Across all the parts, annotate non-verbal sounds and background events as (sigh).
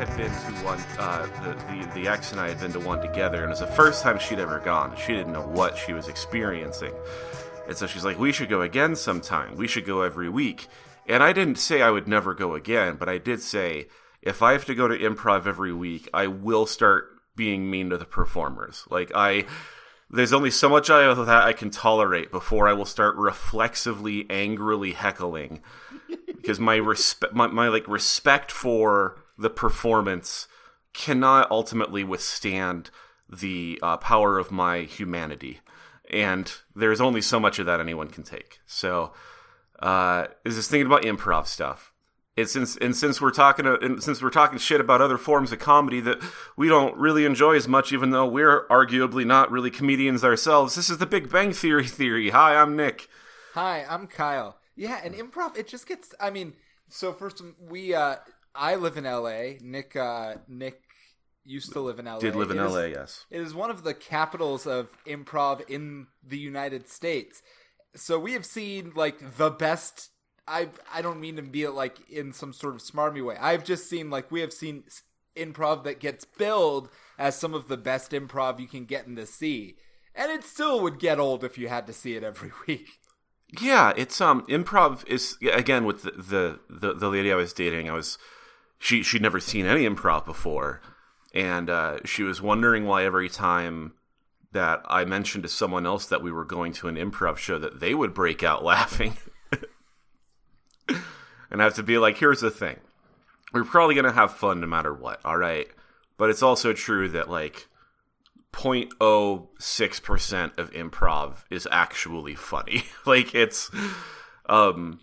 had been to one, uh, the, the, the ex and I had been to one together, and it was the first time she'd ever gone. She didn't know what she was experiencing. And so she's like, We should go again sometime. We should go every week. And I didn't say I would never go again, but I did say, if I have to go to improv every week, I will start being mean to the performers. Like, I. There's only so much of that I can tolerate before I will start reflexively, angrily heckling because my respect, my, my like respect for the performance cannot ultimately withstand the uh, power of my humanity, and there's only so much of that anyone can take. So, uh, is this thinking about improv stuff? It's since and since we're talking uh, since we're talking shit about other forms of comedy that we don't really enjoy as much, even though we're arguably not really comedians ourselves. This is the Big Bang Theory theory. Hi, I'm Nick. Hi, I'm Kyle. Yeah, and improv it just gets I mean, so first we uh I live in LA. Nick uh Nick used to live in LA. Did live in It is- LA, yes. It is one of the capitals of improv in the United States. So we have seen like the best I I don't mean to be like in some sort of smarmy way. I've just seen like we have seen improv that gets billed as some of the best improv you can get in the sea. And it still would get old if you had to see it every (laughs) week. Yeah, it's um improv is again with the, the the the lady I was dating. I was she she'd never seen any improv before, and uh, she was wondering why every time that I mentioned to someone else that we were going to an improv show that they would break out (laughs) laughing. and I have to be like, here's the thing. We're probably gonna have fun no matter what, all right? But it's also true that like 0.06% of improv is actually funny. (laughs) like it's um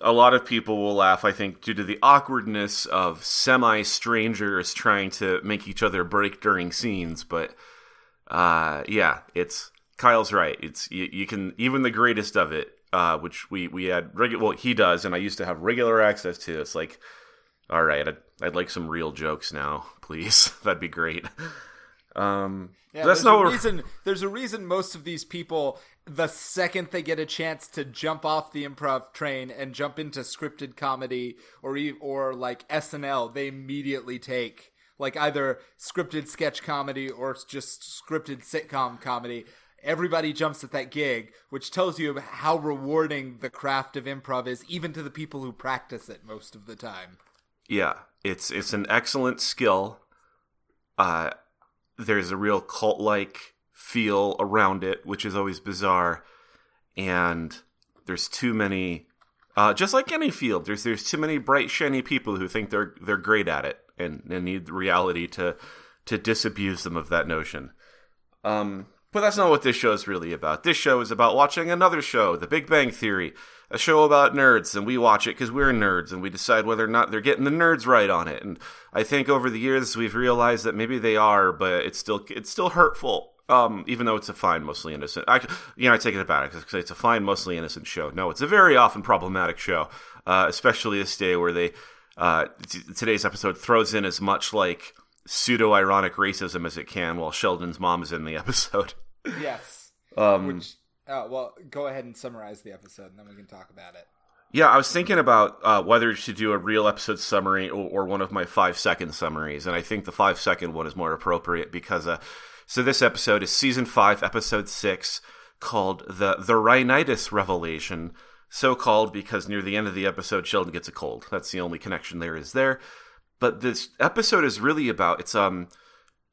a lot of people will laugh I think due to the awkwardness of semi strangers trying to make each other break during scenes, but uh yeah, it's Kyle's right. It's you, you can even the greatest of it uh which we we had regular well he does and I used to have regular access to. It's like all right, I'd, I'd like some real jokes now, please. (laughs) That'd be great. Um, Yeah, that's not a reason. There's a reason most of these people, the second they get a chance to jump off the improv train and jump into scripted comedy or or like SNL, they immediately take like either scripted sketch comedy or just scripted sitcom comedy. Everybody jumps at that gig, which tells you how rewarding the craft of improv is, even to the people who practice it most of the time. Yeah, it's it's an excellent skill. Uh, there's a real cult like feel around it, which is always bizarre, and there's too many. Uh, just like any field, there's there's too many bright shiny people who think they're they're great at it and, and need reality to to disabuse them of that notion. Um, but that's not what this show is really about. This show is about watching another show, The Big Bang Theory, a show about nerds, and we watch it because we're nerds, and we decide whether or not they're getting the nerds right on it. And I think over the years we've realized that maybe they are, but it's still it's still hurtful. Um, even though it's a fine, mostly innocent. I, you know, I take it back because it's a fine, mostly innocent show. No, it's a very often problematic show, uh, especially this day where they uh, t- today's episode throws in as much like pseudo ironic racism as it can, while Sheldon's mom is in the (laughs) episode. Yes. Um, Which, oh, well, go ahead and summarize the episode, and then we can talk about it. Yeah, I was thinking about uh, whether to do a real episode summary or, or one of my five second summaries, and I think the five second one is more appropriate because. Uh, so this episode is season five, episode six, called the the rhinitis revelation. So called because near the end of the episode, Sheldon gets a cold. That's the only connection there is there. But this episode is really about it's um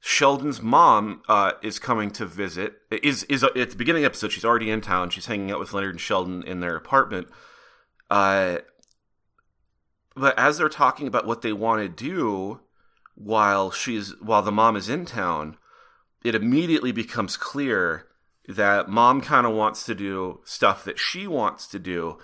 Sheldon's mom uh, is coming to visit. Is is at the beginning of the episode? She's already in town. She's hanging out with Leonard and Sheldon in their apartment. Uh, but as they're talking about what they want to do while she's while the mom is in town, it immediately becomes clear that mom kind of wants to do stuff that she wants to do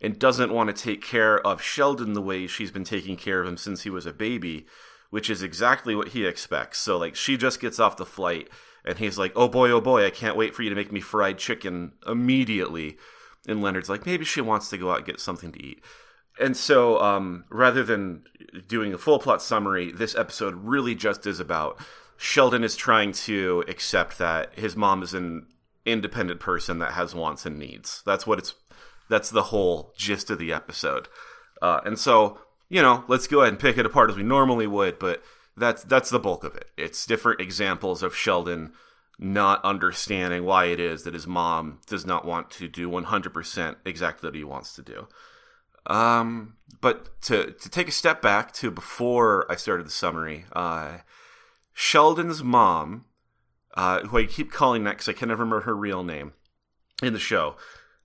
and doesn't want to take care of Sheldon the way she's been taking care of him since he was a baby, which is exactly what he expects. So like she just gets off the flight and he's like, "Oh boy, oh boy, I can't wait for you to make me fried chicken immediately." And Leonard's like, "Maybe she wants to go out and get something to eat." And so, um, rather than doing a full plot summary, this episode really just is about Sheldon is trying to accept that his mom is an independent person that has wants and needs. That's what it's. That's the whole gist of the episode. Uh, and so, you know, let's go ahead and pick it apart as we normally would, but that's that's the bulk of it. It's different examples of Sheldon not understanding why it is that his mom does not want to do 100% exactly what he wants to do. Um, but to to take a step back to before I started the summary, uh, Sheldon's mom, uh, who I keep calling that because I can never remember her real name in the show,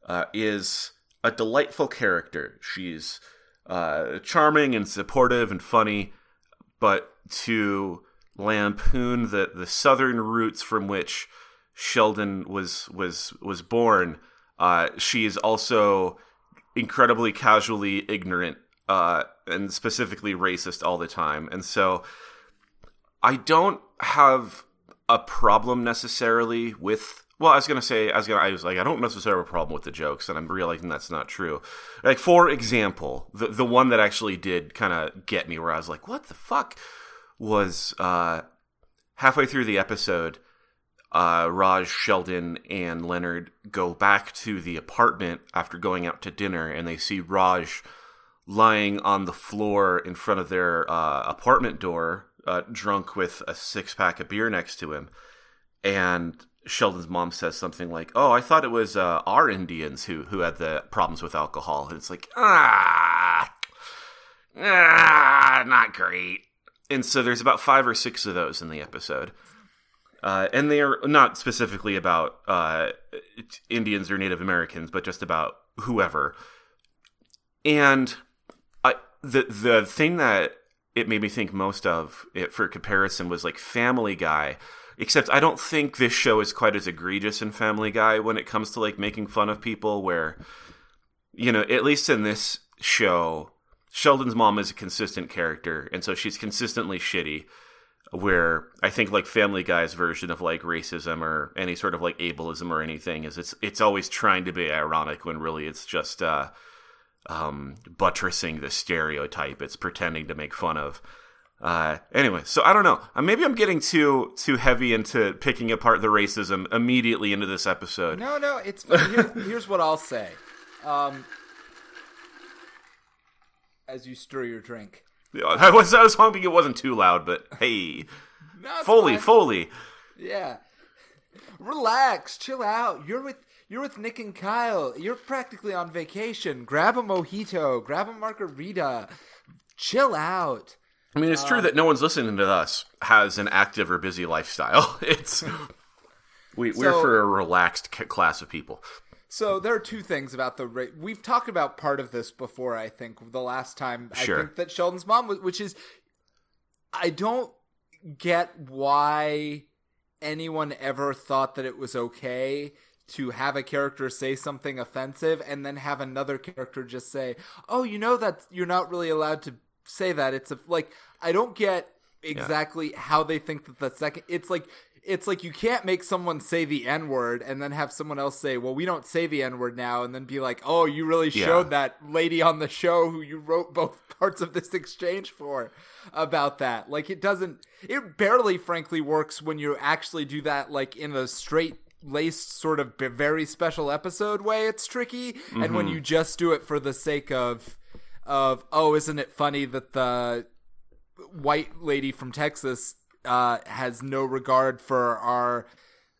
uh, is a delightful character. She's uh, charming and supportive and funny, but to lampoon the, the southern roots from which Sheldon was was was born, uh, she is also incredibly casually ignorant uh, and specifically racist all the time. And so I don't have a problem necessarily with well, I was gonna say, I was gonna, I was like, I don't necessarily have a problem with the jokes, and I'm realizing that's not true. Like, for example, the the one that actually did kind of get me, where I was like, what the fuck, was uh, halfway through the episode, uh, Raj, Sheldon, and Leonard go back to the apartment after going out to dinner, and they see Raj lying on the floor in front of their uh, apartment door, uh, drunk with a six pack of beer next to him, and Sheldon's mom says something like, "Oh, I thought it was uh, our Indians who who had the problems with alcohol," and it's like, ah, ah, not great. And so there's about five or six of those in the episode, uh, and they are not specifically about uh, Indians or Native Americans, but just about whoever. And I, the the thing that it made me think most of it for comparison was like Family Guy Except I don't think this show is quite as egregious in Family Guy when it comes to like making fun of people. Where, you know, at least in this show, Sheldon's mom is a consistent character, and so she's consistently shitty. Where I think like Family Guy's version of like racism or any sort of like ableism or anything is it's it's always trying to be ironic when really it's just uh, um, buttressing the stereotype it's pretending to make fun of. Uh, anyway, so I don't know. Uh, maybe I'm getting too too heavy into picking apart the racism immediately into this episode. No, no, it's here, here's what I'll say. Um, as you stir your drink, I was I was hoping it wasn't too loud, but hey, no, Foley, fine. Foley. Yeah, relax, chill out. You're with you're with Nick and Kyle. You're practically on vacation. Grab a mojito. Grab a margarita. Chill out. I mean, it's true that no one's listening to us has an active or busy lifestyle. (laughs) It's we, we're for a relaxed class of people. So there are two things about the ra- we've talked about part of this before. I think the last time Sure. I think that Sheldon's mom was, which is, I don't get why anyone ever thought that it was okay to have a character say something offensive and then have another character just say, "Oh, you know that you're not really allowed to say that." It's a, like I don't get exactly how they think that the second it's like it's like you can't make someone say the N word and then have someone else say, "Well, we don't say the N word now," and then be like, "Oh, you really Yeah. showed that lady on the show who you wrote both (laughs) parts of this exchange for about that." Like it doesn't, it barely, frankly, works when you actually do that like in a straight laced sort of b- very special episode way. It's tricky, and when you just do it for the sake of of oh, isn't it funny that the white lady from Texas uh, has no regard for our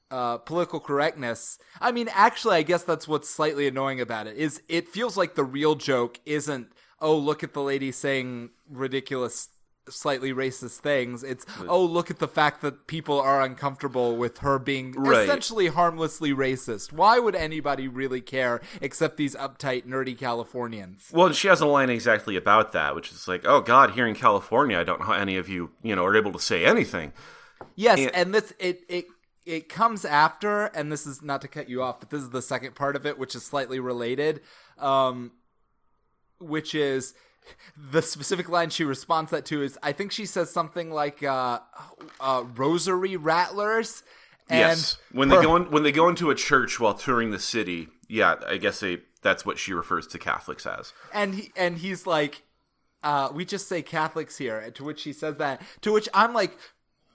uh, political correctness. I mean, actually, I guess that's what's slightly annoying about it. Is it feels like the real joke isn't oh look at the lady saying ridiculous, slightly racist things. It's oh look at the fact that people are uncomfortable with her being Right. essentially harmlessly racist. Why would anybody really care except these uptight, nerdy Californians? Well, she has a line exactly about that, which is like, "Oh God, here in California, I don't know how any of you, you know, are able to say anything." Yes, And- and this it it it comes after, and this is not to cut you off, but this is the second part of it, which is slightly related, um, which is the specific line she responds that to is I think she says something like uh, uh, "rosary rattlers." And yes, when they go in, when they go into a church while touring the city, yeah, I guess they that's what she refers to Catholics as. and he and he's like uh we just say catholics here to which she says that to which i'm like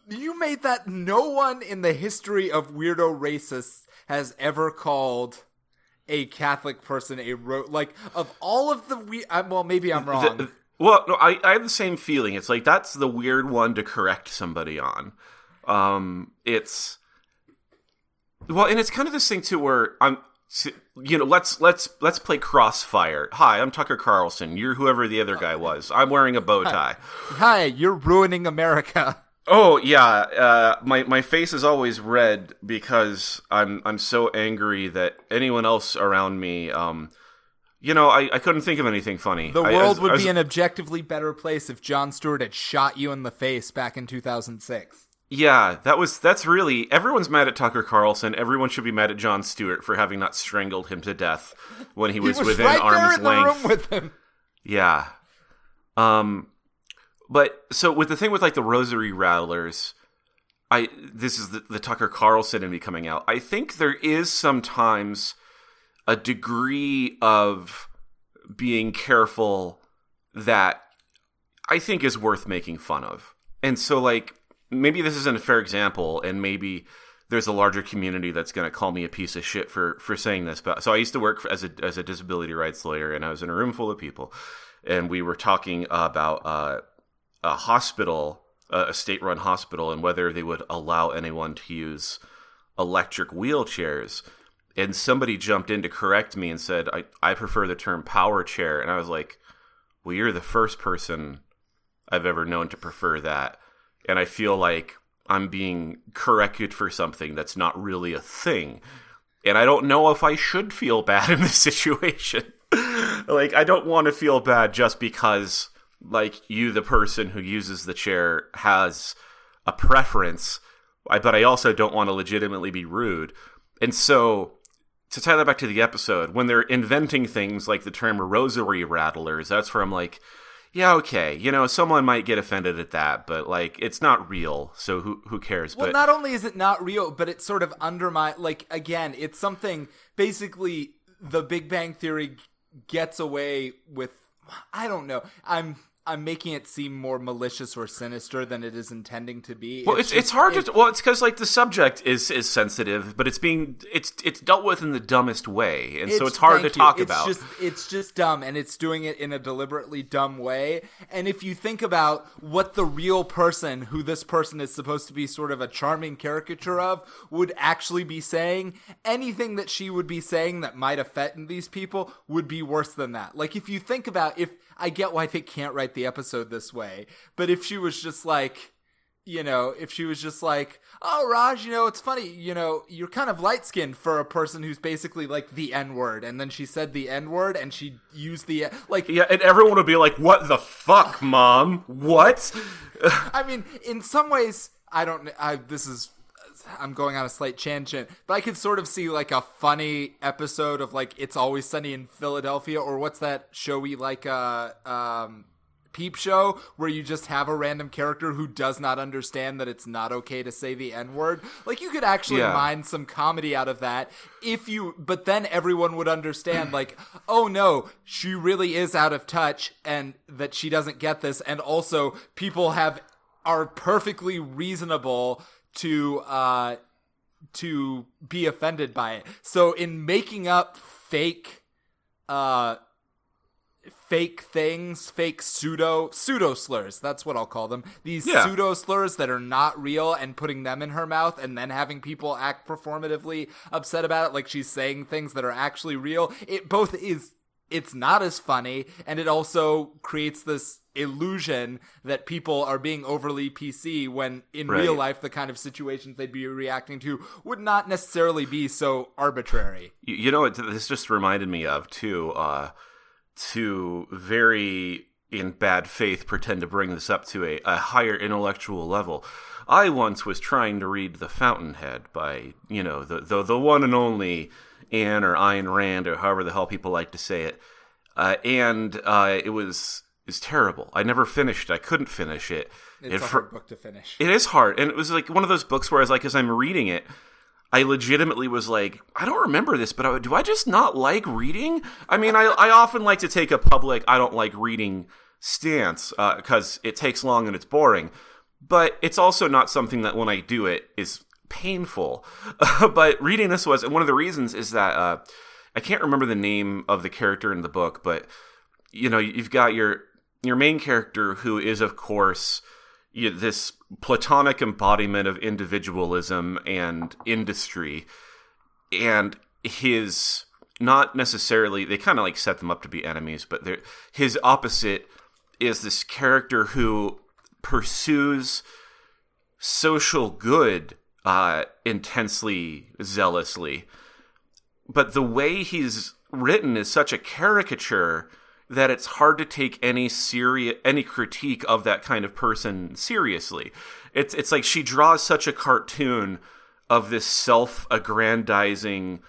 you made that no one in the history of weirdo racists has ever called a catholic person a ro- like of all of the we I, well maybe i'm wrong The- Well, no, I, I have the same feeling. It's like that's the weird one to correct somebody on. Um, it's well, and it's kind of this thing too, where I'm, you know, let's let's let's play Crossfire. Hi, I'm Tucker Carlson. You're whoever the other guy was. I'm wearing a bow tie. Hi, you're ruining America. (laughs) Oh yeah, uh, my my face is always red because I'm I'm so angry that anyone else around me. Um, you know, I, I couldn't think of anything funny. The I- world I- would be an objectively better place if Jon Stewart had shot you in the face back in 2006. Yeah, that was that's really everyone's mad at Tucker Carlson. Everyone should be mad at Jon Stewart for having not strangled him to death when he (laughs) was, he was within right arm's length. room with him. Yeah. Um but so with the thing with like the rosary rattlers, I this is the, the Tucker Carlson in me coming out. I think there is sometimes a degree of being careful that I think is worth making fun of. And so like maybe this isn't a fair example and maybe there's a larger community that's going to call me a piece of shit for for saying this but so I used to work as a as a disability rights lawyer and I was in a room full of people and we were talking about uh, a hospital a state run hospital and whether they would allow anyone to use electric wheelchairs and somebody jumped in to correct me and said I, I prefer the term power chair and I was like well you're the first person I've ever known to prefer that. And I feel like I'm being corrected for something that's not really a thing. And I don't know if I should feel bad (laughs) in this situation. (laughs) like, I don't want to feel bad just because, like, you, the person who uses the chair, has a preference. But I also don't want to legitimately be rude. And so, to tie that back to the episode, when they're inventing things like the term rosary rattlers, that's where I'm like, yeah, okay, you know, someone might get offended at that, but like, it's not real, so who who cares? Well, but not only is it not real, but it sort of undermine. Like again, it's something. Basically, the Big Bang Theory gets away with. I don't know. I'm I'm making it seem more malicious or sinister than it is intending to be. well, it's it's, just- hard it- to well, it's because like the subject is is sensitive, but it's being it's it's dealt with in the dumbest way, and so it's hard to you. talk It's about. Just, it's just dumb, and it's doing it in a deliberately dumb way. And if you think about what the real person, who this person is supposed to be sort of a charming caricature of, would actually be saying, anything that she would be saying that might offend these people would be worse than that. Like if you think about if I get why they can't write the episode this way, but if she was just like you know, if she was just like, "Oh, Raj, you know, it's funny, you know, you're kind of light skinned for a person who's basically like the N word," and then she said the N word and she used the like. yeah, and everyone would be like, "What the fuck, mom? What?" (laughs) I mean, in some ways, I don't. I this is. I'm going on a slight tangent, but I could sort of see like a funny episode of like It's Always Sunny in Philadelphia, or what's that show we like? Uh, um, peep show where you just have a random character who does not understand that it's not okay to say the n word like you could actually Yeah. mine some comedy out of that if you but then everyone would understand (clears throat) like oh no she really is out of touch and that she doesn't get this and also people have are perfectly reasonable to uh to be offended by it so in making up fake uh fake things, fake pseudo pseudo slurs. That's what I'll call them. These Yeah. pseudo slurs that are not real and putting them in her mouth and then having people act performatively upset about it like she's saying things that are actually real. It both is it's not as funny and it also creates this illusion that people are being overly PC when in Right. real life the kind of situations they'd be reacting to would not necessarily be so arbitrary. You, you know what this just reminded me of too? Uh, to very in bad faith pretend to bring this up to a, a higher intellectual level. I once was trying to read The Fountainhead by, you know, the the, the one and only Anne or Ayn Rand or however the hell people like to say it. Uh, and uh, it was is terrible. I never finished. it. I couldn't finish it. It's It a hard book to finish. it is hard, and it was like one of those books where I was like, as I'm reading it, I legitimately was like, I don't remember this, but I, do I just not like reading? I mean, I, I often like to take a public I don't like reading stance because it takes long and it's boring, but it's also not something that when I do it is painful. (laughs) but reading this was, and one of the reasons is that uh, I can't remember the name of the character in the book, but you know, you've got your your main character, who is of course you this platonic embodiment of individualism and industry, and his not necessarily they kind of like set them up to be enemies, but his opposite is this character who pursues social good uh, intensely, zealously. But the way he's written is such a caricature that it's hard to take any serious any critique of that kind of person seriously. It's it's like she draws such a cartoon of this self-aggrandizing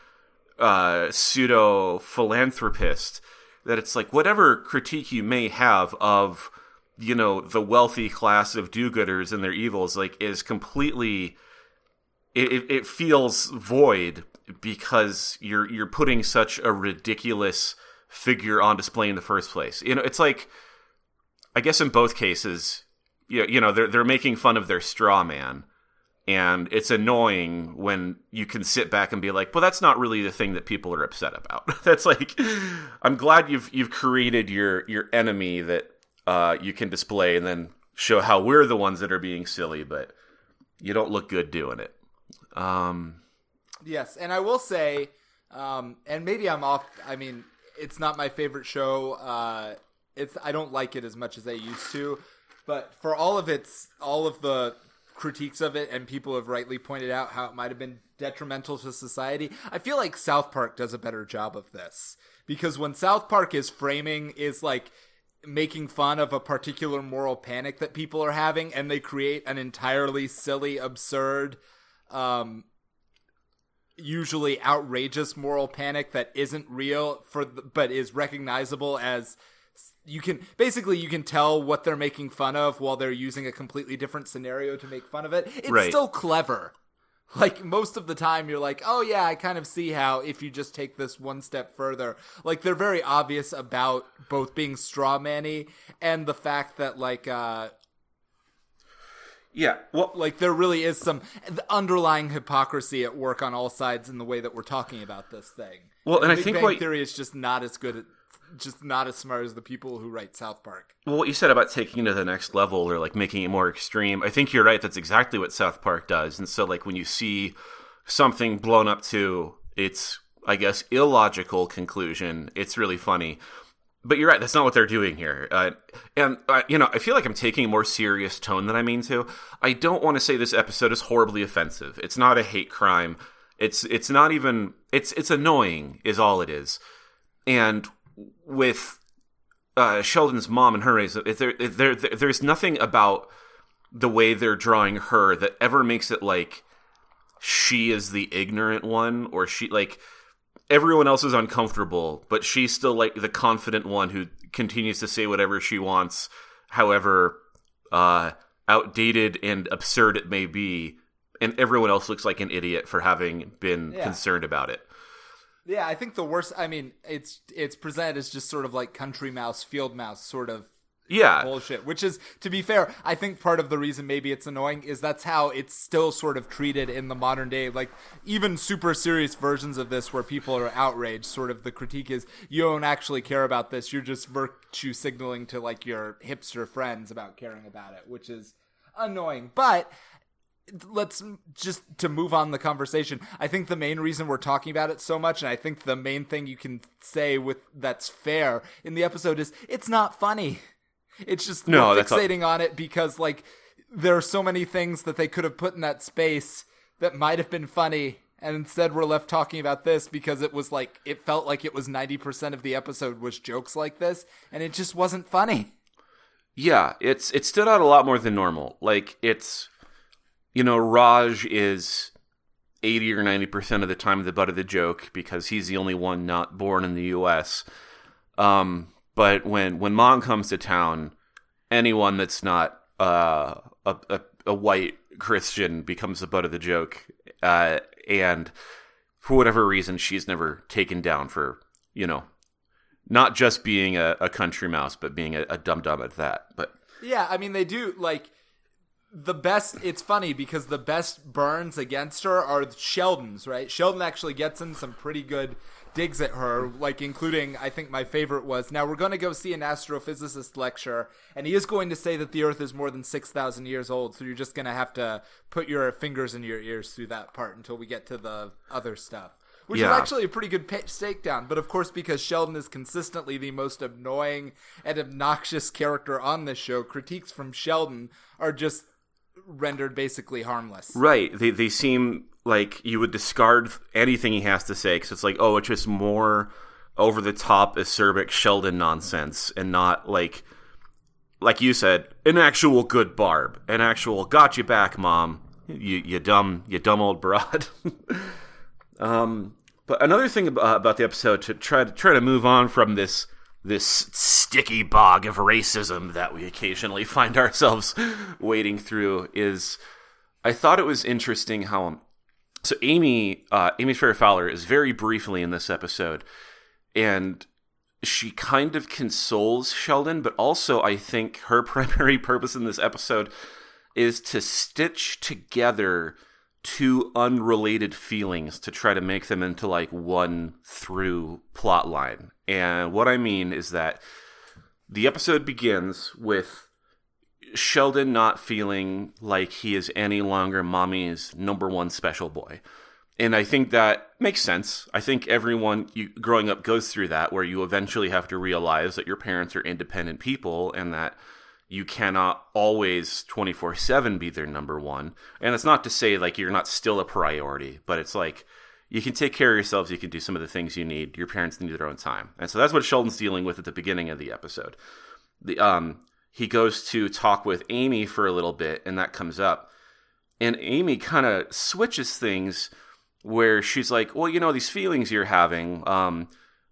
uh, pseudo philanthropist that it's like whatever critique you may have of you know the wealthy class of do-gooders and their evils like is completely it, it feels void because you're you're putting such a ridiculous figure on display in the first place. You know, it's like I guess in both cases, you, you know, they're they're making fun of their straw man. And it's annoying when you can sit back and be like, "Well, that's not really the thing that people are upset about." (laughs) that's like, I'm glad you've you've created your your enemy that uh, you can display and then show how we're the ones that are being silly, but you don't look good doing it. Um, yes, and I will say, um, and maybe I'm off. I mean, it's not my favorite show. Uh, it's I don't like it as much as I used to, but for all of its all of the critiques of it, and people have rightly pointed out how it might have been detrimental to society. I feel like South Park does a better job of this because when South Park is framing is like making fun of a particular moral panic that people are having and they create an entirely silly absurd um, usually outrageous moral panic that isn't real for the, but is recognizable as you can basically you can tell what they're making fun of while they're using a completely different scenario to make fun of it. It's right. still clever. Like most of the time you're like oh yeah i kind of see how if you just take this one step further. Like they're very obvious about both being straw manny and the fact that like uh yeah, well, like there really is some underlying hypocrisy at work on all sides in the way that we're talking about this thing. Well, and, and I think Bang what Theory is just not as good at, just not as smart as the people who write South Park. Well, what you said about taking it to the next level or like making it more extreme, I think you're right. That's exactly what South Park does. And so, like when you see something blown up to its, I guess, illogical conclusion, it's really funny but you're right. That's not what they're doing here. Uh, and uh, you know, I feel like I'm taking a more serious tone than I mean to. I don't want to say this episode is horribly offensive. It's not a hate crime. It's it's not even. It's it's annoying. Is all it is. And with uh, Sheldon's mom and her race, there, there, there, there's nothing about the way they're drawing her that ever makes it like she is the ignorant one or she like everyone else is uncomfortable, but she's still like the confident one who continues to say whatever she wants, however uh, outdated and absurd it may be, and everyone else looks like an idiot for having been yeah. concerned about it. Yeah, I think the worst. I mean, it's it's presented as just sort of like country mouse, field mouse sort of yeah. bullshit which is to be fair i think part of the reason maybe it's annoying is that's how it's still sort of treated in the modern day. Like even super serious versions of this where people are outraged sort of the critique is you don't actually care about this. You're just virtue signaling to like your hipster friends about caring about it which is annoying. But let's just to move on the conversation i think the main reason we're talking about it so much and i think the main thing you can say with that's fair in the episode is it's not funny it's just no, fixating on it because like there are so many things that they could have put in that space that might have been funny and instead we're left talking about this because it was like it felt like it was 90% of the episode was jokes like this and it just wasn't funny. Yeah, it's it stood out a lot more than normal. Like it's you know, Raj is 80 or 90% of the time the butt of the joke because he's the only one not born in the US. Um but when when mom comes to town, anyone that's not uh, a, a, a white Christian becomes the butt of the joke, uh, and for whatever reason, she's never taken down for you know not just being a, a country mouse, but being a, a dum dum at that. But yeah, I mean they do like the best it's funny because the best burns against her are Sheldon's, right? Sheldon actually gets in some pretty good digs at her, like including I think my favorite was now we're going to go see an astrophysicist lecture, and he is going to say that the Earth is more than six thousand years old. So you're just going to have to put your fingers in your ears through that part until we get to the other stuff. Which Yeah. is actually a pretty good pa- takedown, but of course, because Sheldon is consistently the most annoying and obnoxious character on this show, critiques from Sheldon are just rendered basically harmless. Right. They they seem like you would discard anything he has to say because it's like, oh, it's just more over the top acerbic Sheldon nonsense, and not like, like you said, an actual good Barb, an actual got you back, mom. You you dumb you dumb old broad. (laughs) um, but another thing ab- uh, about the episode to try to try to move on from this this sticky bog of racism that we occasionally (laughs) find ourselves wading through is I thought it was interesting how so Amy uh, Amy Farrah Fowler is very briefly in this episode, and she kind of consoles Sheldon, but also I think her (laughs) primary purpose in this episode is to stitch together two unrelated feelings to try to make them into like one through plot line. And what I mean is that the episode begins with Sheldon not feeling like he is any longer mommy's number one special boy. And I think that makes sense. I think everyone you, growing up goes through that where you eventually have to realize that your parents are independent people and that you cannot always 24 7 be their number one. And it's not to say like you're not still a priority, but it's like you can take care of yourselves, you can do some of the things you need. Your parents need their own time. And so that's what Sheldon's dealing with at the beginning of the episode. The um he goes to talk with Amy for a little bit and that comes up. And Amy kind of switches things where she's like, "Well, you know, these feelings you're having um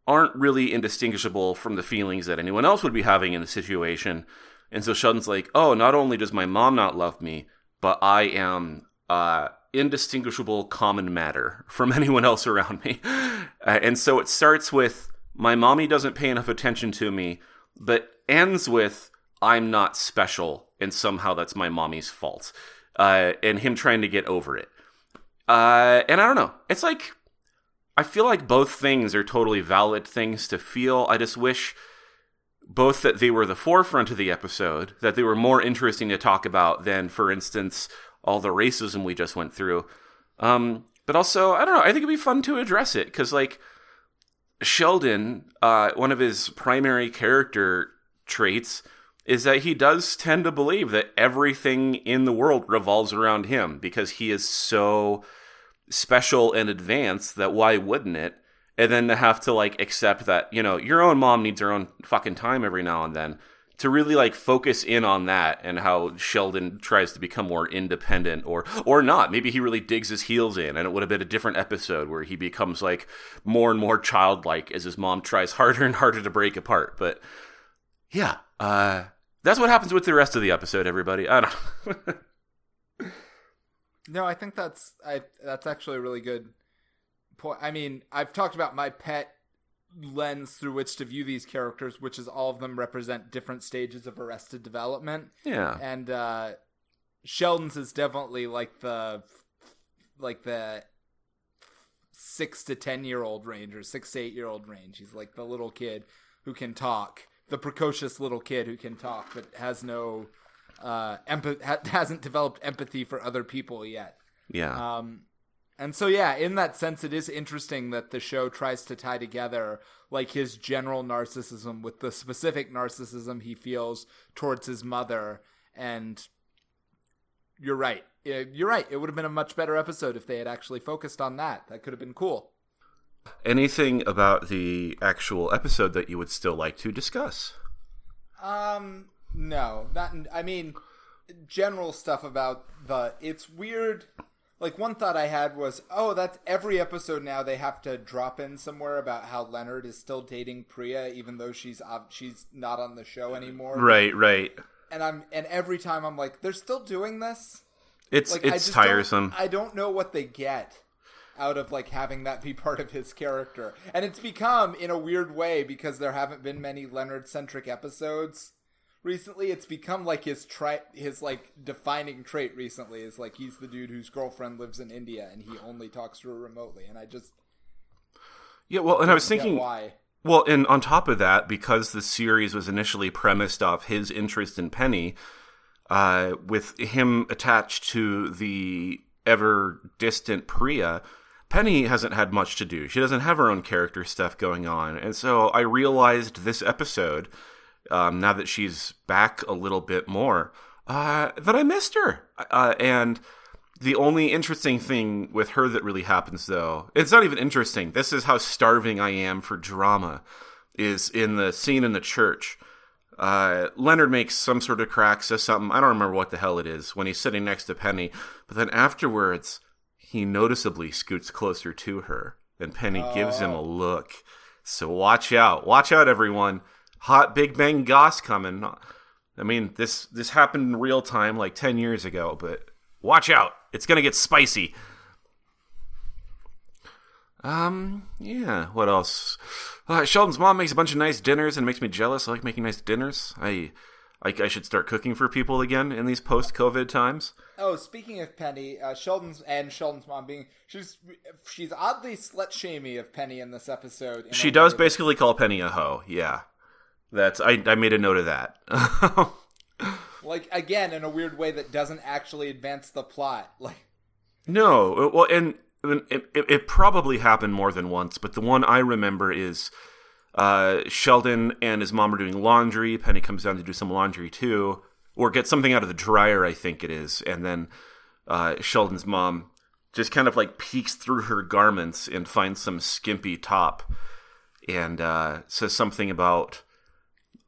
aren't really indistinguishable from the feelings that anyone else would be having in the situation." And so Sheldon's like, "Oh, not only does my mom not love me, but I am uh indistinguishable common matter from (laughs) anyone else around me. Uh, and so it starts with my mommy doesn't pay enough attention to me, but ends with I'm not special, and somehow that's my mommy's fault. Uh, and him trying to get over it. Uh, and I don't know. It's like I feel like both things are totally valid things to feel. I just wish both that they were the forefront of the episode, that they were more interesting to talk about than, for instance, all the racism we just went through. Um, but also, I don't know. I think it'd be fun to address it because, like, Sheldon, uh, one of his primary character traits is that he does tend to believe that everything in the world revolves around him because he is so special and advanced that why wouldn't it? And then to have to like accept that, you know, your own mom needs her own fucking time every now and then. To really like focus in on that and how Sheldon tries to become more independent or or not. Maybe he really digs his heels in and it would have been a different episode where he becomes like more and more childlike as his mom tries harder and harder to break apart. But yeah, uh, that's what happens with the rest of the episode, everybody. I don't. (laughs) No, I think that's I that's actually a really good point. I mean, I've talked about my pet lens through which to view these characters, which is all of them represent different stages of arrested development. yeah. And uh Sheldon's is definitely like the like the six to ten year old range or six to eight year old range. He's like the little kid who can talk, the precocious little kid who can talk but has no uh empath- ha- (laughs) hasn't developed empathy for other people yet. Yeah. Um, and so, yeah, in that sense, it is interesting that the show tries to tie together like his general narcissism with the specific narcissism he feels towards his mother. And you're right. You're right. It would have been a much better episode if they had actually focused on that. That could have been cool. Anything about the actual episode that you would still like to discuss? Um, no, not. I mean, general stuff about the. It's weird. Like one thought I had was, oh, that's every episode now. They have to drop in somewhere about how Leonard is still dating Priya, even though she's ob- she's not on the show anymore. Right, right. And I'm and every time I'm like, they're still doing this. It's Like it's just tiresome. Don't, I don't know what they get out of like having that be (laughs) part of his character, and it's become in a weird way because there haven't been many Leonard centric episodes recently. It's become like his tri- his like defining trait recently is like he's the dude whose girlfriend lives in India and he only talks to her remotely. And I just Yeah, well, and I was thinking why. Well, and on top of that, because the series was initially premised off his interest in Penny, uh, with him attached to the ever distant Priya, Penny hasn't had much to do. She doesn't have her own character stuff going on. And so I realized this episode, um, now that she's back a little bit more, uh, that I missed her. Uh, and the only interesting thing with her that really happens, though, it's not even interesting. This is how starving I am for drama. Is in the scene in the church. Uh, Leonard makes some sort of crack, says something. I don't remember what the hell it is when he's sitting next to Penny. But then afterwards, he noticeably scoots closer to her, and Penny gives him a look. So watch out, watch out, everyone! Hot Big Bang Goss coming. I mean, this this happened in real time like ten years ago, but watch out, it's gonna get spicy. Um, yeah. What else? Uh, Sheldon's mom makes a bunch of nice dinners and makes me jealous. I like making nice dinners. I, I, I should start cooking for people again in these post-COVID times. Oh, speaking of Penny, uh, Sheldon's and Sheldon's mom being she's she's oddly slut shamey of Penny in this episode. in She does basically call Penny a hoe. Yeah, that's I. I made a note of that. (laughs) like again in a weird way that doesn't actually advance the plot. (laughs) Like No, uh, well, and and it, it, it probably happened more than once, but the one I remember is uh, Sheldon and his mom are doing laundry. Penny comes down to do some laundry too, or get something out of the dryer, I think it is, and then uh, Sheldon's mom just kind of like peeks through her garments and finds some skimpy top, and uh, says something about.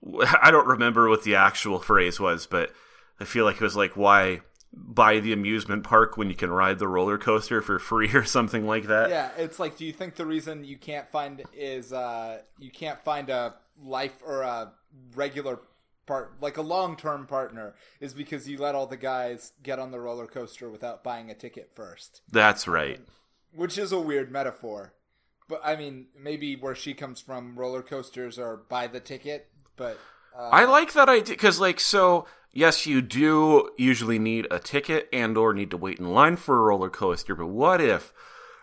(laughs) I don't remember what the actual phrase was, but I feel like it was like why buy the amusement park when you can ride the roller coaster for free or something like that. yeah, it's like do you think the reason you can't find is uh you can't find a life or a regular part like a long-term partner is because you let all the guys get on the roller coaster without buying a ticket first. That's right. which is a weird metaphor. But I mean, maybe where she comes from, roller coasters are buy the ticket. But uh, I like that idea because, like, so yes, you do usually need a ticket and or need to wait in line for a roller coaster. But what if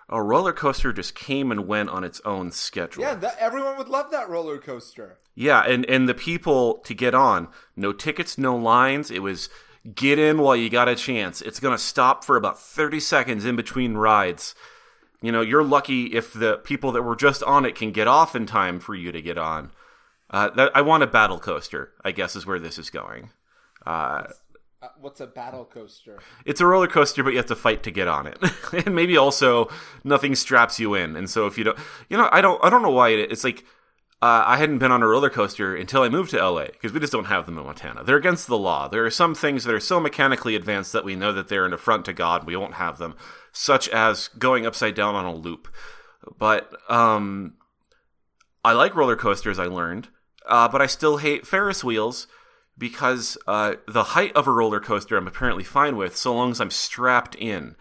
a roller coaster just came and went on its own schedule? yeah, that, everyone would love that roller coaster. Yeah, and and the people to get on, no tickets, no lines. It was get in while you got a chance. It's gonna stop for about thirty seconds in between rides. You know, you're lucky if the people that were just on it can get off in time for you to get on. Uh, that, I want a battle coaster. I guess is where this is going. Uh, Uh, what's a battle coaster? it's a roller coaster, but you have to fight to get on it, (laughs) and maybe also nothing straps you in. And so if you don't, you know, I don't, I don't know why it, it's like uh, I hadn't been on a roller coaster until I moved to LA because we just don't have them in Montana. They're against the law. There are some things that are so mechanically advanced that we know that they're an affront to God. We won't have them, such as going upside down on a loop. But um, I like roller coasters. I learned, uh, but I still hate Ferris wheels because uh, the height of a roller coaster I'm apparently fine with so long as I'm strapped in.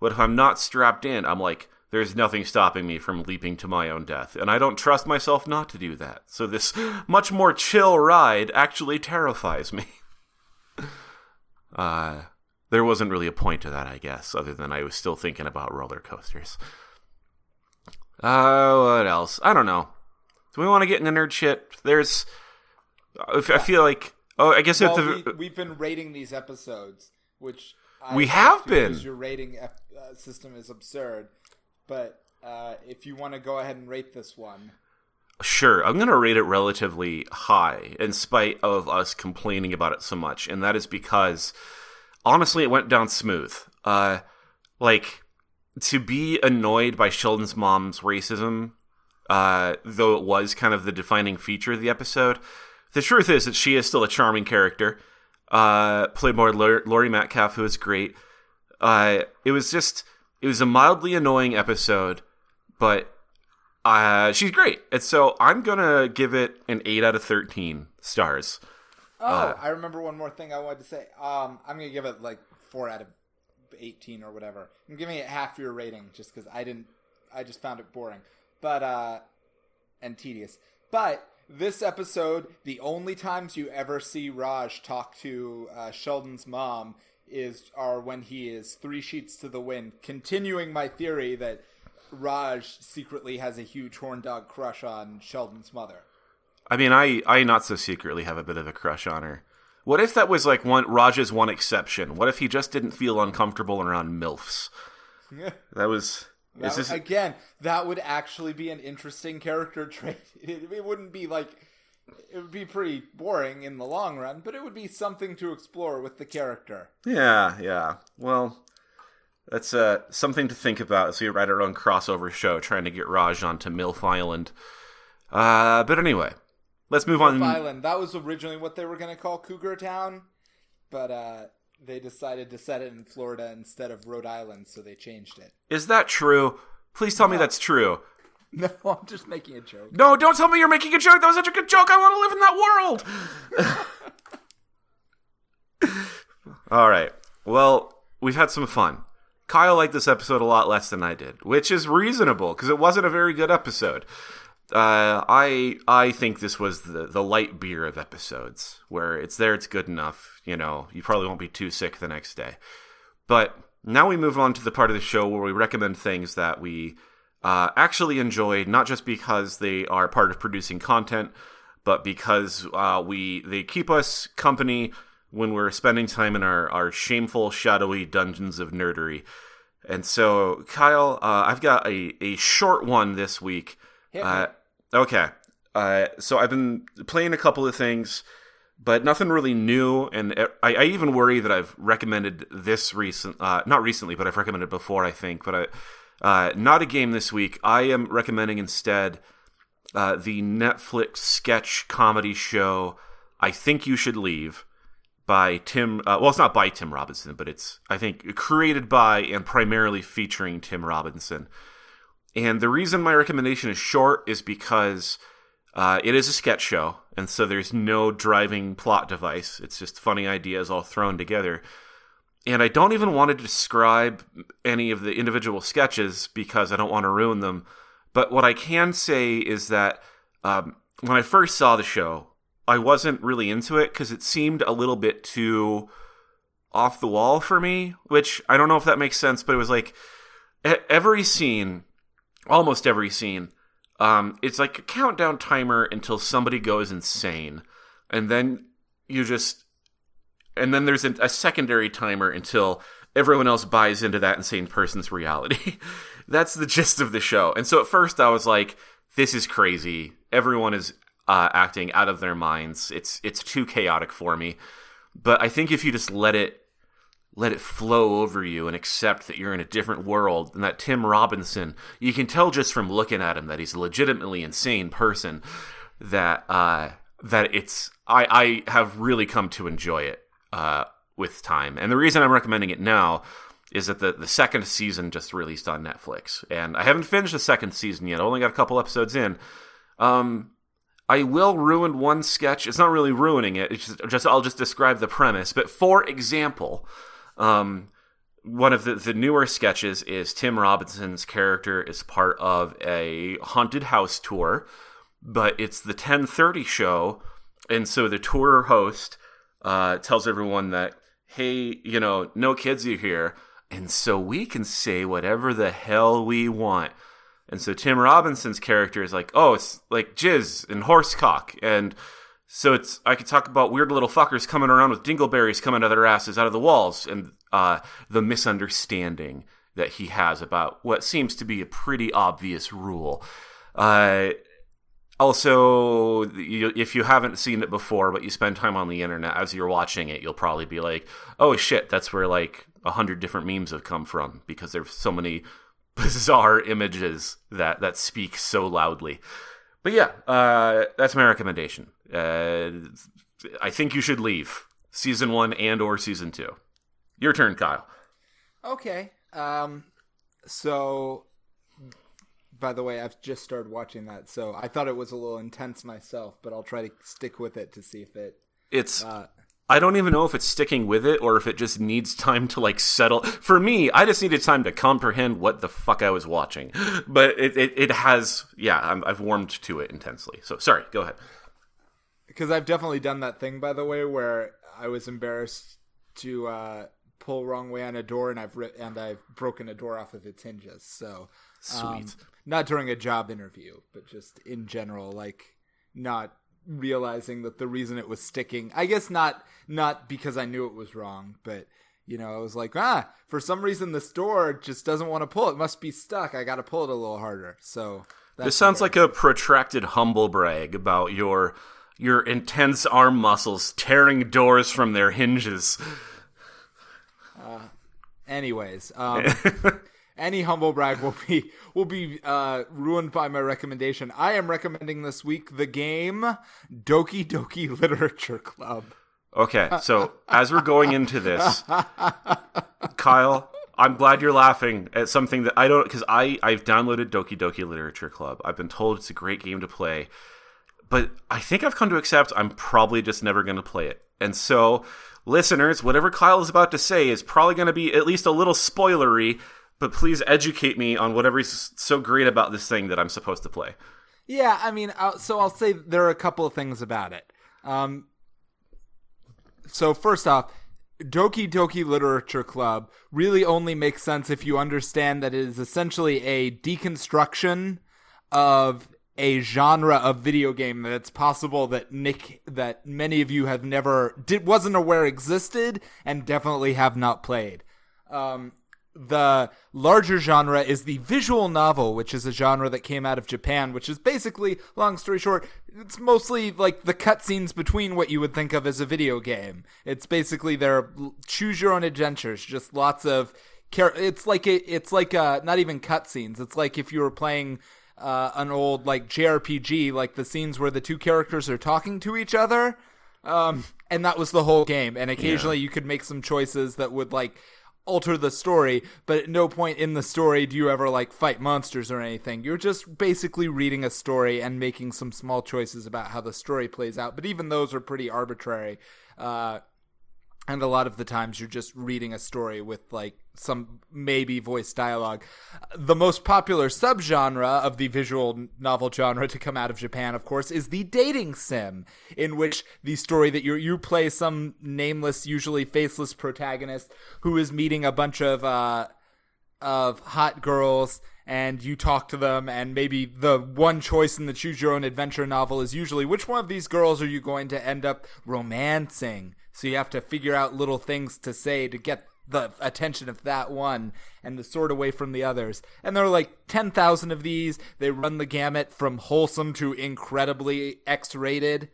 But if I'm not strapped in, I'm like, there's nothing stopping me from leaping to my own death. And I don't trust myself not to do that. So this much more chill ride actually terrifies me. (laughs) Uh, there wasn't really a point to that, I guess, other than I was still thinking about roller coasters. Uh, what else? I don't know. Do we want to get into nerd shit? There's. I I feel like. Oh, I guess Well, the. we, we've been rating these episodes, which I We have because been. Your rating ep- uh, system is absurd, but uh, if you want to go ahead and rate this one, Sure, I'm going to rate it relatively high in spite of us complaining about it so much. And that is because, honestly, it went down smooth. Uh, like, to be annoyed by Sheldon's mom's racism, uh, though it was kind of the defining feature of the episode, the truth is that she is still a charming character. Uh, played by Laurie Metcalf, who is great. Uh, it was just, it was a mildly annoying episode, but uh, she's great. And so I'm going to give it an 8 out of 13 stars. oh, Uh, I remember one more thing I wanted to say. Um, I'm gonna give it like four out of eighteen or whatever. I'm giving it half your rating just because I didn't. I just found it boring, but uh, and tedious. But this episode, the only times you ever see Raj talk to uh, Sheldon's mom is are when he is three sheets to the wind, continuing my theory that Raj secretly has a huge horn dog crush on Sheldon's mother. I mean, I I not so secretly have a bit of a crush on her. What if that was like one Raj's one exception? What if he just didn't feel uncomfortable around milfs? Yeah, (laughs) that was. That, is this, again, that would actually be an interesting character (laughs) trait. It, it wouldn't be like it would be pretty boring in the long run, but it would be something to explore with the character. yeah, yeah. Well, that's uh, something to think about as we write our own crossover show, trying to get Raj onto Milf Island. Uh, but anyway, let's move on. Island. That was originally what they were going to call Cougar Town, but uh, they decided to set it in Florida instead of Rhode Island, so they changed it. Is that true? Please tell me that's true. (laughs) No, I'm just making a joke. No, don't tell me you're making a joke. That was such a good joke. I want to live in that world. (laughs) All right. Well, we've had some fun. Kyle liked this episode a lot less than I did, which is reasonable because it wasn't a very good episode. Uh, I I think this was the the light beer of episodes, where it's there, it's good enough. You know, you probably won't be too sick the next day. But now we move on to the part of the show where we recommend things that we uh, actually enjoy, not just because they are part of producing content, but because uh, we they keep us company when we're spending time in our, our shameful, shadowy dungeons of nerdery. And so, Kyle, uh, I've got a, a short one this week. Uh, okay. Uh, so I've been playing a couple of things, but nothing really new. And I, I even worry that I've recommended this recent, uh, not recently, but I've recommended before, I think. But I, uh, not a game this week. I am recommending instead uh, the Netflix sketch comedy show. I think you should leave by Tim. Uh, well, it's not by Tim Robinson, but it's I think created by and primarily featuring Tim Robinson. And the reason my recommendation is short is because uh, it is a sketch show, and so there's no driving plot device. It's just funny ideas all thrown together. And I don't even want to describe any of the individual sketches because I don't want to ruin them. But what I can say is that um, when I first saw the show, I wasn't really into it because it seemed a little bit too off the wall for me, which I don't know if that makes sense, but it was like every scene, almost every scene, um, it's like a countdown timer until somebody goes insane. And then you just, and then there's a, a secondary timer until everyone else buys into that insane person's reality. (laughs) That's the gist of the show. And so at first I was like, this is crazy. Everyone is uh, acting out of their minds. It's it's too chaotic for me. But I think if you just let it let it flow over you and accept that you're in a different world and that Tim Robinson, you can tell just from looking at him that he's a legitimately insane person. That uh, that it's I I have really come to enjoy it uh, with time, and the reason I'm recommending it now is that the, the second season just released on Netflix, and I haven't finished the second season yet. I only got a couple episodes in. Um, I will ruin one sketch. It's not really ruining it. It's just, just I'll just describe the premise. But for example, um, one of the, the newer sketches is Tim Robinson's character is part of a haunted house tour, but it's the 10:30 show, and so the tour host uh, tells everyone that hey, you know, no kids are here, and so we can say whatever the hell we want. And so Tim Robinson's character is like, oh, it's like jizz and horsecock. And so it's I could talk about weird little fuckers coming around with dingleberries coming out of their asses out of the walls and uh, the misunderstanding that he has about what seems to be a pretty obvious rule. Uh, also, you, if you haven't seen it before, but you spend time on the internet as you're watching it, you'll probably be like, "Oh shit, that's where like a hundred different memes have come from because there's so many (laughs) bizarre images that that speak so loudly. But yeah, uh, that's my recommendation. Uh, I think you should leave season one and or season two. Your turn, Kyle. Okay. Um. So, by the way, I've just started watching that, so I thought it was a little intense myself, but I'll try to stick with it to see if it. It's Uh, I don't even know if it's sticking with it or if it just needs time to like settle. For me, I just needed time to comprehend what the fuck I was watching. But it, it, it has, yeah, I'm, I've warmed to it intensely. So sorry, go ahead. Because I've definitely done that thing, by the way, where I was embarrassed to uh, pull wrong way on a door, and I've ri- and I've broken a door off of its hinges. So um, Sweet. not during a job interview, but just in general, like not realizing that the reason it was sticking. I guess not not because I knew it was wrong, but you know, I was like, ah, for some reason this door just doesn't want to pull. It must be stuck. I got to pull it a little harder. So This sounds like a protracted humble brag about your your intense arm muscles tearing doors from their hinges. Anyways, um, (laughs) any humble brag will be will be uh, ruined by my recommendation. I am recommending this week the game Doki Doki Literature Club. Okay, so as we're going into this, Kyle, I'm glad you're laughing at something that I don't because I I've downloaded Doki Doki Literature Club. I've been told it's a great game to play, but I think I've come to accept I'm probably just never going to play it. And so, listeners, whatever Kyle is about to say is probably going to be at least a little spoilery. But please educate me on whatever is so great about this thing that I'm supposed to play. Yeah, I mean, so I'll say there are a couple of things about it. Um, so first off, Doki Doki Literature Club really only makes sense if you understand that it is essentially a deconstruction of a genre of video game that it's possible that Nick that many of you have never did wasn't aware existed and definitely have not played. Um, the larger genre is the visual novel, which is a genre that came out of Japan, which is basically, long story short, it's mostly like the cutscenes between what you would think of as a video game. It's basically their choose your own adventures, just lots of. It's like a, it's like uh, not even cutscenes. It's like if you were playing uh, an old like JRPG, like the scenes where the two characters are talking to each other. Um, and that was the whole game. And occasionally you could make some choices that would like alter the story, but at no point in the story do you ever like fight monsters or anything. You're just basically reading a story and making some small choices about how the story plays out. But even those are pretty arbitrary. Uh, and a lot of the times you're just reading a story with like some maybe voice dialogue. The most popular subgenre of the visual novel genre to come out of Japan, of course, is the dating sim, in which the story that you you play some nameless, usually faceless protagonist who is meeting a bunch of uh, of hot girls and you talk to them and maybe the one choice in the choose your own adventure novel is usually which one of these girls are you going to end up romancing so you have to figure out little things to say to get the attention of that one and the sort away from the others. And there are like 10,000 of these. They run the gamut from wholesome to incredibly X rated.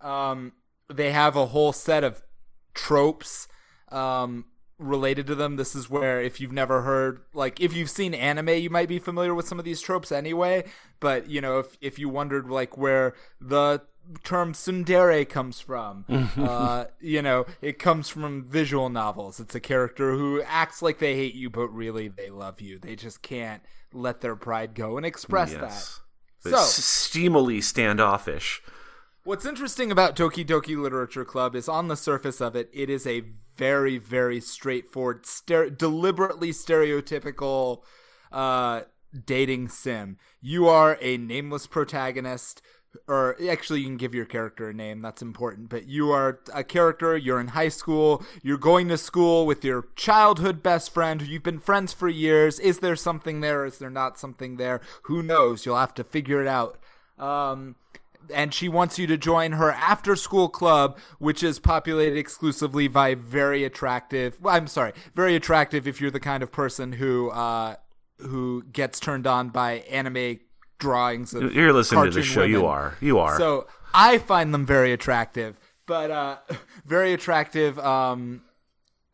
Um, they have a whole set of tropes um, related to them. This is where, if you've never heard, like, if you've seen anime, you might be familiar with some of these tropes anyway. But, you know, if, if you wondered, like, where the term tsundere comes from. (laughs) uh, you know, it comes from visual novels. It's a character who acts like they hate you, but really they love you. They just can't let their pride go and express Yes. that. But So- steamily standoffish. What's interesting about Doki Doki Literature Club is on the surface of it, it is a very, very straightforward, deliberately stereotypical uh, dating sim. You are a nameless protagonist, or actually, you can give your character a name, that's important, but you are a character, you're in high school, you're going to school with your childhood best friend who you've been friends for years. Is there something there? Is there not something there? Who knows? You'll have to figure it out. Um, and she wants you to join her after school club, which is populated exclusively by very attractive. Well, I'm sorry, very attractive if you're the kind of person who uh, who gets turned on by anime drawings. Of You're listening to the show. You are. You are. So I find them very attractive, but uh, (laughs) very attractive um,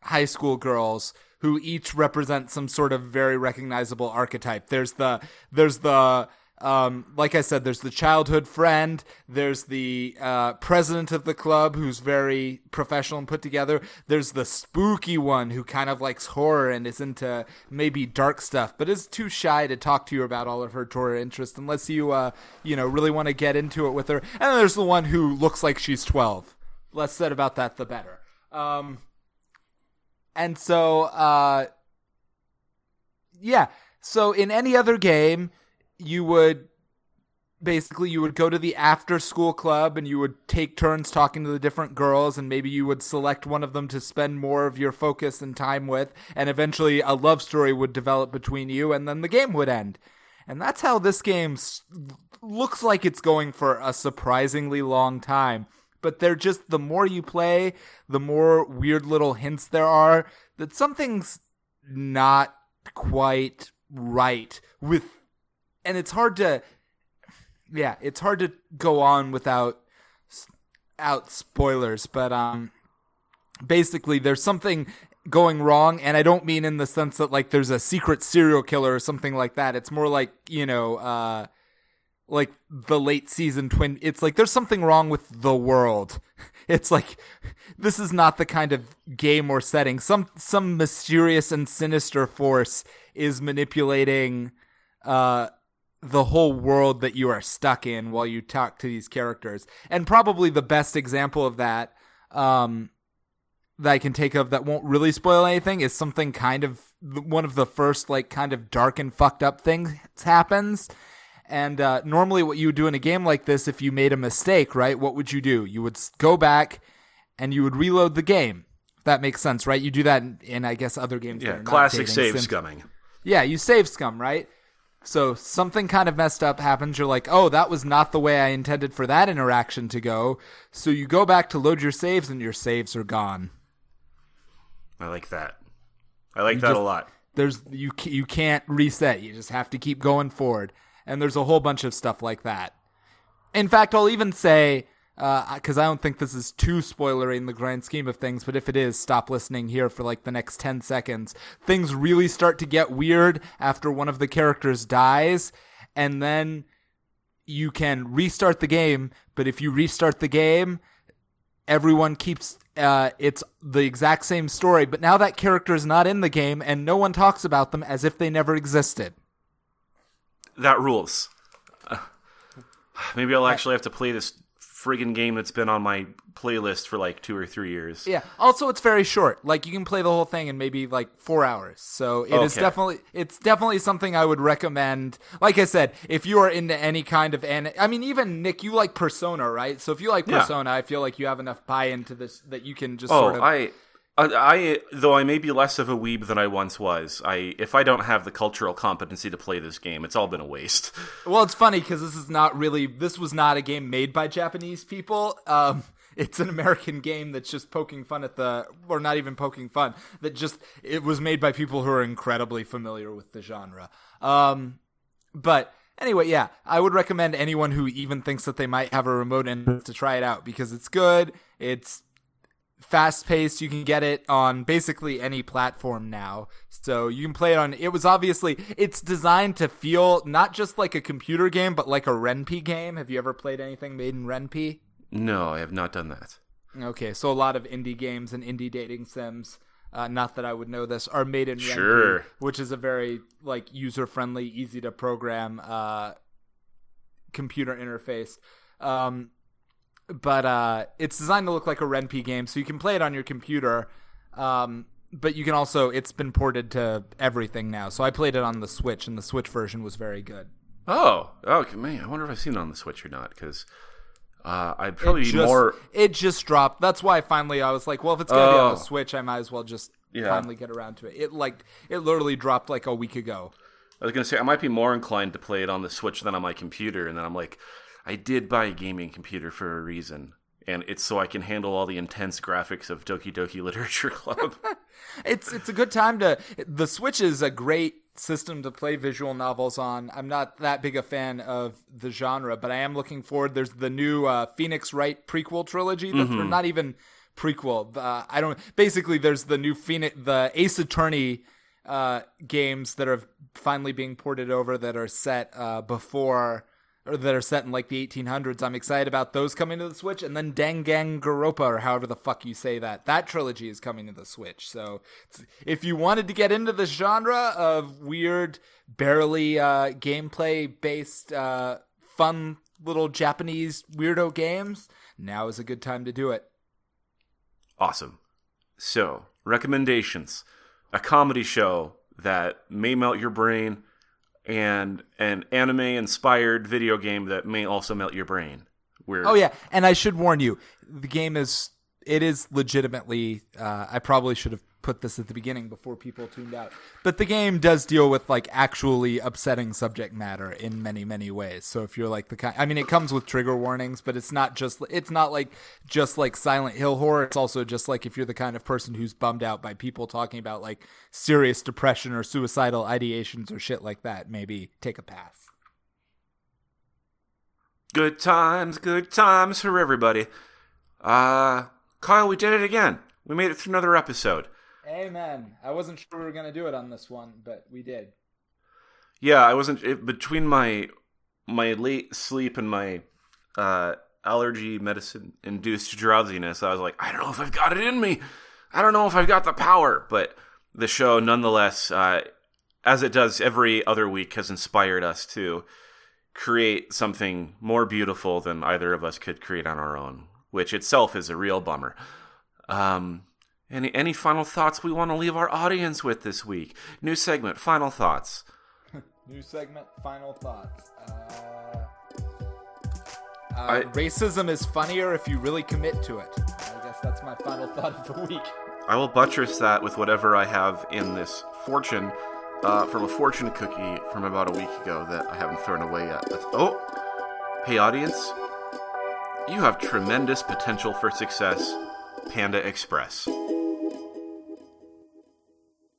high school girls who each represent some sort of very recognizable archetype. There's the there's the um, like I said, there's the childhood friend. There's the uh, president of the club who's very professional and put together. There's the spooky one who kind of likes horror and is into maybe dark stuff, but is too shy to talk to you about all of her horror interests unless you, uh, you know, really want to get into it with her. And then there's the one who looks like she's 12. Less said about that, the better. Um, and so, uh, yeah. So in any other game, you would basically you would go to the after school club and you would take turns talking to the different girls and maybe you would select one of them to spend more of your focus and time with and eventually a love story would develop between you and then the game would end. And that's how this game looks like it's going for a surprisingly long time. But they're just the more you play the more weird little hints there are that something's not quite right with and it's hard to yeah, it's hard to go on without out spoilers, but um basically there's something going wrong and I don't mean in the sense that like there's a secret serial killer or something like that. It's more like, you know, uh like the late season twin it's like there's something wrong with the world. (laughs) It's like this is not the kind of game or setting. Some some mysterious and sinister force is manipulating uh the whole world that you are stuck in while you talk to these characters. And probably the best example of that um, that I can take of that won't really spoil anything is something kind of one of the first like kind of dark and fucked up things happens. And uh, normally, what you would do in a game like this, if you made a mistake, right? What would you do? You would go back and you would reload the game. That makes sense, right? You do that in, in I guess, other games. Yeah, classic save scumming. yeah, you save scum, right? So something kind of messed up happens. You're like, oh, that was not the way I intended for that interaction to go. So you go back to load your saves, and your saves are gone. I like that. I like that just- a lot. There's you you can't reset. You just have to keep going forward. And there's a whole bunch of stuff like that. In fact, I'll even say because I don't think this is too spoilery in the grand scheme of things, but if it is, stop listening here for like the next 10 seconds. Things really start to get weird after one of the characters dies, and then you can restart the game, but if you restart the game, everyone keeps uh, it's the exact same story, but now that character is not in the game, and no one talks about them as if they never existed. That rules. Uh, (sighs) maybe I'll actually have to play this friggin' game that's been on my playlist for like two or three years. Yeah. Also, it's very short. Like you can play the whole thing in maybe like four hours. So it is Okay. definitely it's definitely something I would recommend. Like I said, if you are into any kind of an, I mean, even Nick, you like Persona, right? So if you like Yeah. Persona, I feel like you have enough buy into this that you can just Oh, sort of. I, I, I, though I may be less of a weeb than I once was. I, if I don't have the cultural competency to play this game, it's all been a waste. (laughs) Well, it's funny because this is not really. This was not a game made by Japanese people. Um, (laughs) it's an American game that's just poking fun at the, or not even poking fun. That just it was made by people who are incredibly familiar with the genre. Um, but anyway, yeah, I would recommend anyone who even thinks that they might have a remote interest to try it out because it's good. It's fast paced. You can get it on basically any platform now. So you can play it on. It was obviously it's designed to feel not just like a computer game, but like a Ren'Py game. Have you ever played anything made in Ren'Py? No, I have not done that. Okay, so a lot of indie games and indie dating sims. Uh, not that I would know this are made in Ren'Py, which is a very like user friendly, easy to program uh, computer interface. Um, but uh, it's designed to look like a Ren'Py game, so you can play it on your computer. Um, but you can also it's been ported to everything now. So I played it on the Switch, and the Switch version was very good. Oh, okay, man. I wonder if I've seen it on the Switch or not because uh, I'd probably it be just, more. It just dropped. That's why finally I was like, well, if it's gonna be on Oh. the Switch, I might as well just Yeah. finally get around to it. It like it literally dropped like a week ago. I was gonna say I might be more inclined to play it on the Switch than on my computer, and then I'm like, I did buy a gaming computer for a reason, and it's so I can handle all the intense graphics of Doki Doki Literature (laughs) Club. (laughs) It's it's a good time to. The Switch is a great system to play visual novels on. I'm not that big a fan of the genre, but I am looking forward. There's the new uh, Phoenix Wright prequel trilogy. That's or not even prequel. Uh, I don't. Basically, there's the new Phoenix, the Ace Attorney uh, games that are finally being ported over that are set uh, before. Or that are set in like the 1800s. I'm excited about those coming to the Switch, and then Danganronpa, or however the fuck you say that. That trilogy is coming to the Switch. So, if you wanted to get into the genre of weird, barely uh, gameplay based, uh, fun little Japanese weirdo games, now is a good time to do it. awesome. So, recommendations a comedy show that may melt your brain, and an anime inspired video game that may also melt your brain. We're... Oh, yeah. And I should warn you the game is, it is legitimately, uh, I probably should have put this at the beginning before people tuned out. But the game does deal with like actually upsetting subject matter in many many ways. So if you're like the kind I mean it comes with trigger warnings, but it's not just it's not like just like Silent Hill horror. It's also just like if you're the kind of person who's bummed out by people talking about like serious depression or suicidal ideations or shit like that, maybe take a pass. Good times, good times for everybody. Uh Kyle, we did it again. We made it through another episode. Amen. I wasn't sure we were going to do it on this one, but we did. Yeah, I wasn't it, between my my late sleep and my uh, allergy medicine induced drowsiness. I was like, I don't know if I've got it in me. I don't know if I've got the power, but the show, nonetheless, uh, as it does every other week, has inspired us to create something more beautiful than either of us could create on our own, which itself is a real bummer. Um, any any final thoughts we want to leave our audience with this week? New segment, final thoughts. (laughs) New segment, final thoughts. Uh, uh, I, racism is funnier if you really commit to it. I guess that's my final (laughs) thought of the week. I will buttress that with whatever I have in this fortune uh, from a fortune cookie from about a week ago that I haven't thrown away yet. That's, oh, hey audience, you have tremendous potential for success. Panda Express.